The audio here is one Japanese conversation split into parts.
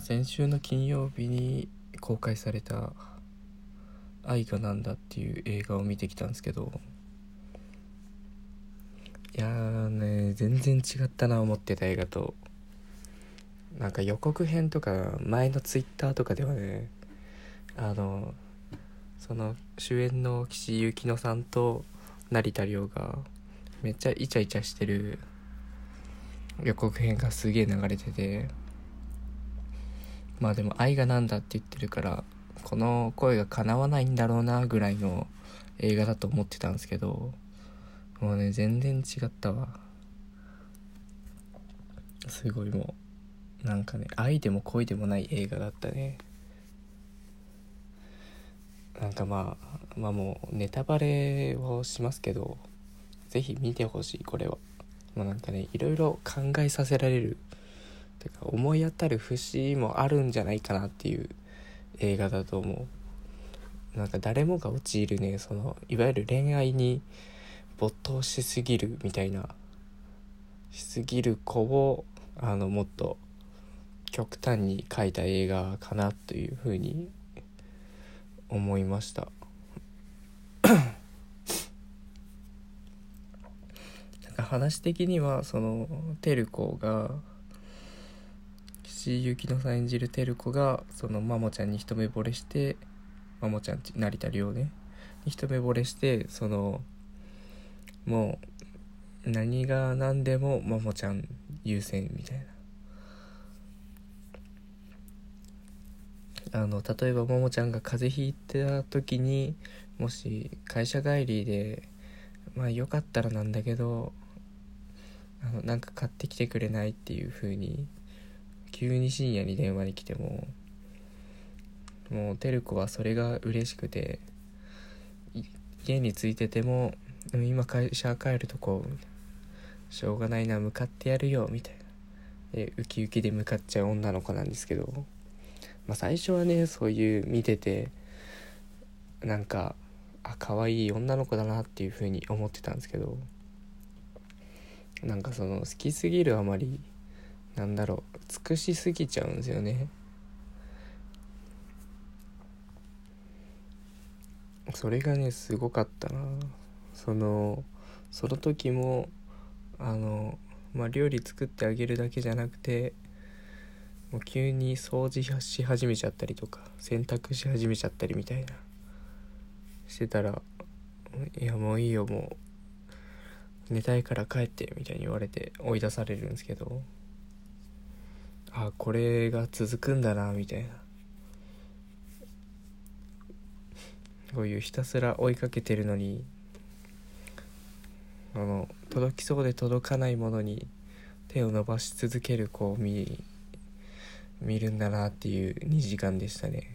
先週の金曜日に公開された「愛がなんだ」っていう映画を見てきたんですけどいやーね全然違ったな思ってた映画と。なんか予告編とか前のツイッターとかではねあのその主演の岸井ゆきのさんと成田凌がめっちゃイチャイチャしてる予告編がすげえ流れててまあでも愛がなんだって言ってるからこの声が叶わないんだろうなぐらいの映画だと思ってたんですけどもうね全然違ったわ。すごいもうなんかね愛でも恋でもない映画だったね。なんかまあまあもうネタバレをしますけど是非見てほしいこれは。もうなんかねいろいろ考えさせられるてか思い当たる節もあるんじゃないかなっていう映画だと思う。なんか誰もが陥るねそのいわゆる恋愛に没頭しすぎるみたいな。しすぎる子をあのもっと極端に描いた映画かなというふうに思いました。なんか話的にはその照子が岸井ゆきのさん演じる照子がそのマモちゃんに一目惚れしてマモちゃんって成田凌ね。に一目惚れしてそのもう何が何でもマモちゃん優先みたいな。あの例えばももちゃんが風邪ひいた時にもし会社帰りでまあよかったらなんだけどあのなんか買ってきてくれないっていう風に急に深夜に電話に来てももう照子はそれが嬉しくて家に着いてても「今会社帰るとこしょうがないな向かってやるよ」みたいなでウキウキで向かっちゃう女の子なんですけど。まあ、最初はねそういう見ててなんかあ可愛い女の子だなっていう風に思ってたんですけどなんかその好きすぎるあまりなんだろう尽くしすぎちゃうんですよね。それがねすごかったな。そのその時もあのまあ料理作ってあげるだけじゃなくてもう急に掃除し始めちゃったりとか洗濯し始めちゃったりみたいなしてたら「いやもういいよもう寝たいから帰って」みたいに言われて追い出されるんですけど。あこれが続くんだなみたいな。こういうひたすら追いかけてるのにあの届きそうで届かないものに手を伸ばし続ける子を見見るんだなっていう2時間でしたね。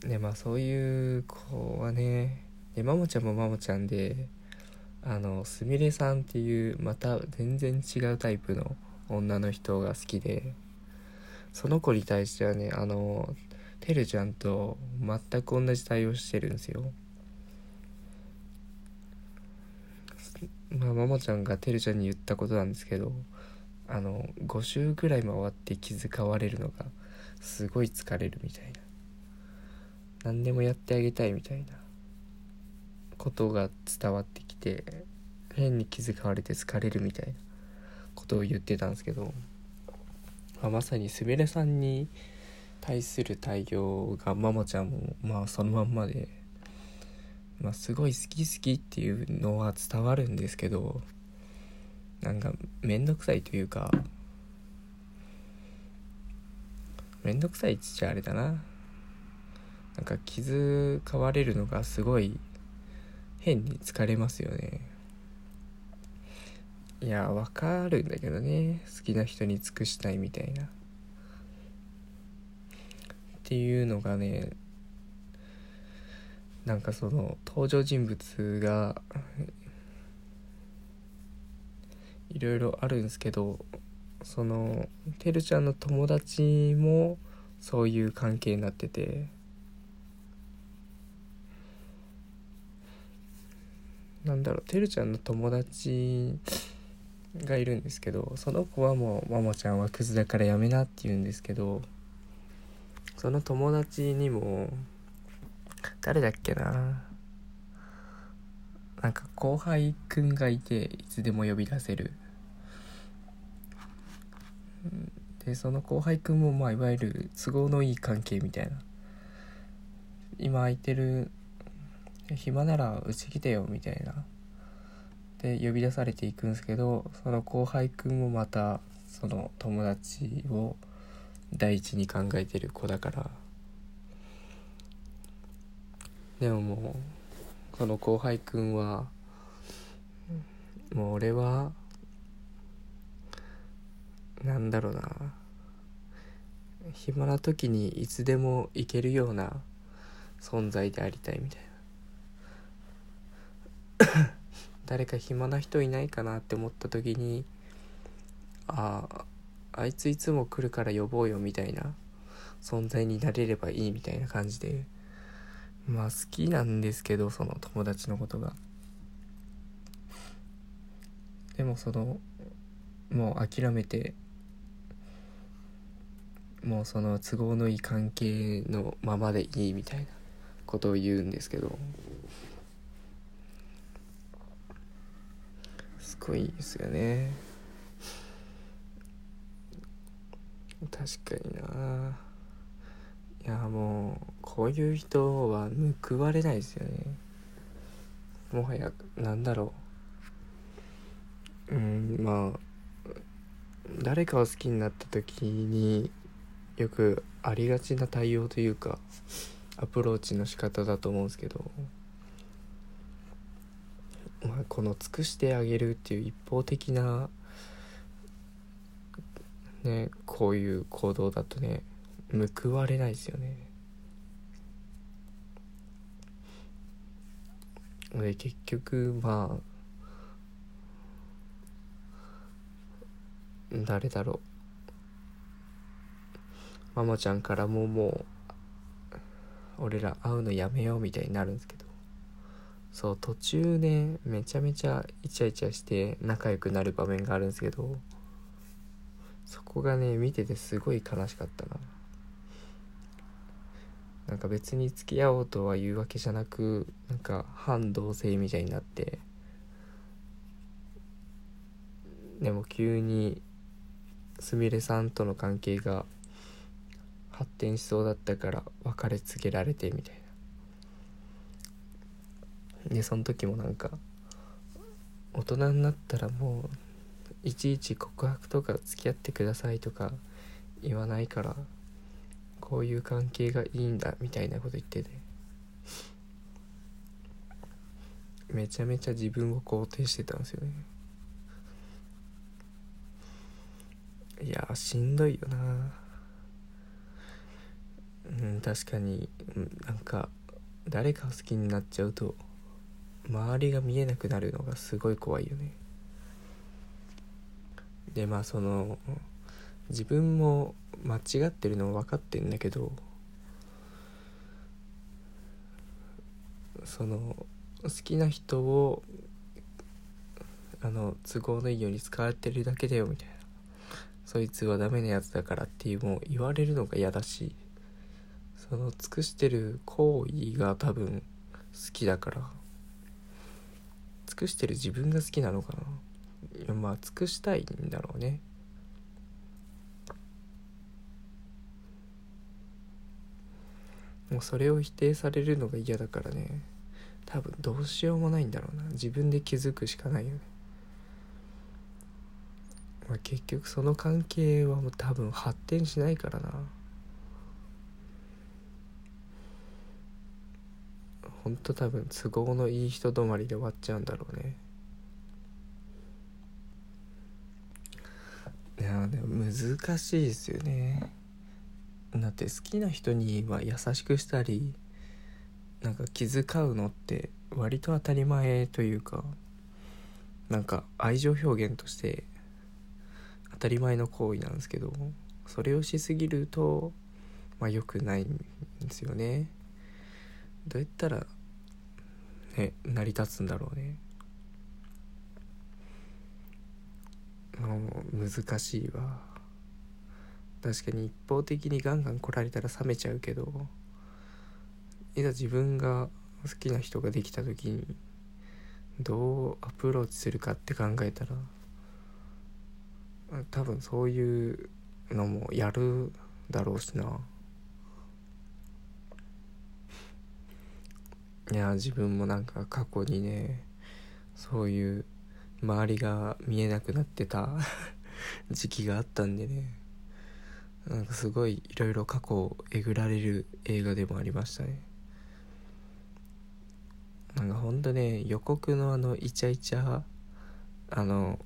でまあそういう子はねでマモちゃんもマモちゃんであのすみれさんっていうまた全然違うタイプの女の人が好きでその子に対してはねあのてるちゃんと全く同じ対応してるんですよ。まあマモちゃんがてるちゃんに言ったことなんですけどあの5周ぐらい回って気遣われるのがすごい疲れるみたいな。何でもやってあげたいみたいなことが伝わってて変に気遣われて疲れるみたいなことを言ってたんですけど、まあ、まさにすみれさんに対する対応がママちゃんもまあそのまんまで、まあ、すごい好き好きっていうのは伝わるんですけどなんか面倒くさいというか面倒くさいっつっちゃあれだな。なんか気遣われるのがすごい変に疲れますよね。いやわかるんだけどね。好きな人に尽くしたいみたいな。っていうのがねなんかその登場人物がいろいろあるんですけどそのてるちゃんの友達もそういう関係になってて。なんだろうてるちゃんの友達がいるんですけどその子はもう「ママちゃんはクズだからやめな」って言うんですけどその友達にも誰だっけななんか後輩くんがいていつでも呼び出せる。でその後輩くんもまあいわゆる都合のいい関係みたいな今空いてる暇ならうち来てよみたいな。で呼び出されていくんですけどその後輩くんもまたその友達を第一に考えてる子だから。でももうその後輩くんはもう俺はなんだろうな。暇な時にいつでも行けるような存在でありたいみたいな。誰か暇な人いないかなって思った時にあああいついつも来るから呼ぼうよみたいな存在になれればいいみたいな感じでまあ好きなんですけどその友達のことが。でもそのもう諦めてもうその都合のいい関係のままでいいみたいなことを言うんですけど。すごいですよね。確かにな。いやもうこういう人は報われないですよね。もはやなんだろう。うんまあ誰かを好きになった時によくありがちな対応というかアプローチの仕方だと思うんですけど、まあ、この尽くしてあげるっていう一方的なねこういう行動だとね報われないですよね。で結局まあ誰だろう。ママちゃんからももう俺ら会うのやめようみたいになるんですけど。そう途中ねめちゃめちゃイチャイチャして仲良くなる場面があるんですけどそこがね見ててすごい悲しかったな。なんか別に付き合おうとは言うわけじゃなくなんか反同性みたいになってでも急にすみれさんとの関係が発展しそうだったから別れ告げられてみたいな。でその時もなんか大人になったらもういちいち告白とか付き合ってくださいとか言わないからこういう関係がいいんだみたいなこと言っててめちゃめちゃ自分を肯定してたんですよね。いやしんどいよな。うん確かになんか誰かを好きになっちゃうと周りが見えなくなるのがすごい怖いよね。でまあその自分も間違ってるの分かってんだけどその好きな人をあの都合のいいように使われてるだけだよみたいな。そいつはダメなやつだからっていうもう言われるのが嫌だしその尽くしてる行為が多分好きだから。尽くしてる自分が好きなのかな。いやまあ尽くしたいんだろうね。もうそれを否定されるのが嫌だからね。多分どうしようもないんだろうな。自分で気づくしかないよね、まあ、結局その関係はもう多分発展しないからな。ほんと多分都合のいい人止まりで終わっちゃうんだろうね。いやでも難しいですよね。だって好きな人には優しくしたりなんか気遣うのって割と当たり前というかなんか愛情表現として当たり前の行為なんですけどそれをしすぎるとまあ良くないんですよね。どうやったらね成り立つんだろうね。もう難しいわ。確かに一方的にガンガン来られたら冷めちゃうけどいざ自分が好きな人ができた時にどうアプローチするかって考えたら多分そういうのもやるだろうしな。いや自分もなんか過去にねそういう周りが見えなくなってた 時期があったんでねなんかすごいいろいろ過去をえぐられる映画でもありましたね。なんかほんとね予告のあのイチャイチャあの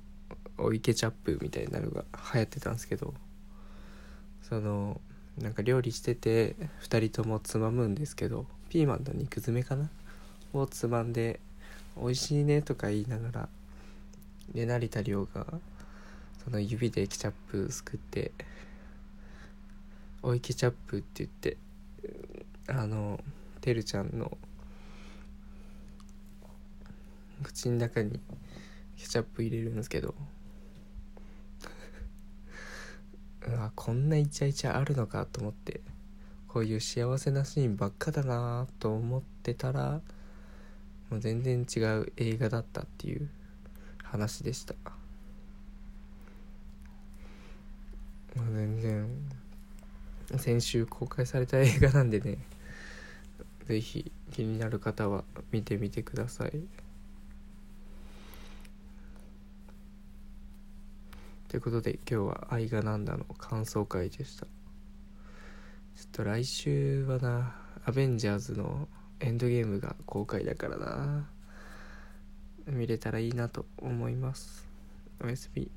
お池チャップみたいなのが流行ってたんですけどそのなんか料理してて2人ともつまむんですけどピーマンと肉詰めかな？をつまんで「美味しいね」とか言いながらで成田凌がその指でケチャップすくって「おいケチャップ」って言ってあのてるちゃんの口の中にケチャップ入れるんですけど。うわこんなイチャイチャあるのかと思って。こういう幸せなシーンばっかだなと思ってたらもう全然違う映画だったっていう話でした。もう全然先週公開された映画なんでね是非気になる方は見てみてください。ということで今日は「愛がなんだ」の感想会でした。ちょっと来週はなアベンジャーズのエンドゲームが公開だからな。見れたらいいなと思います。おやすみ。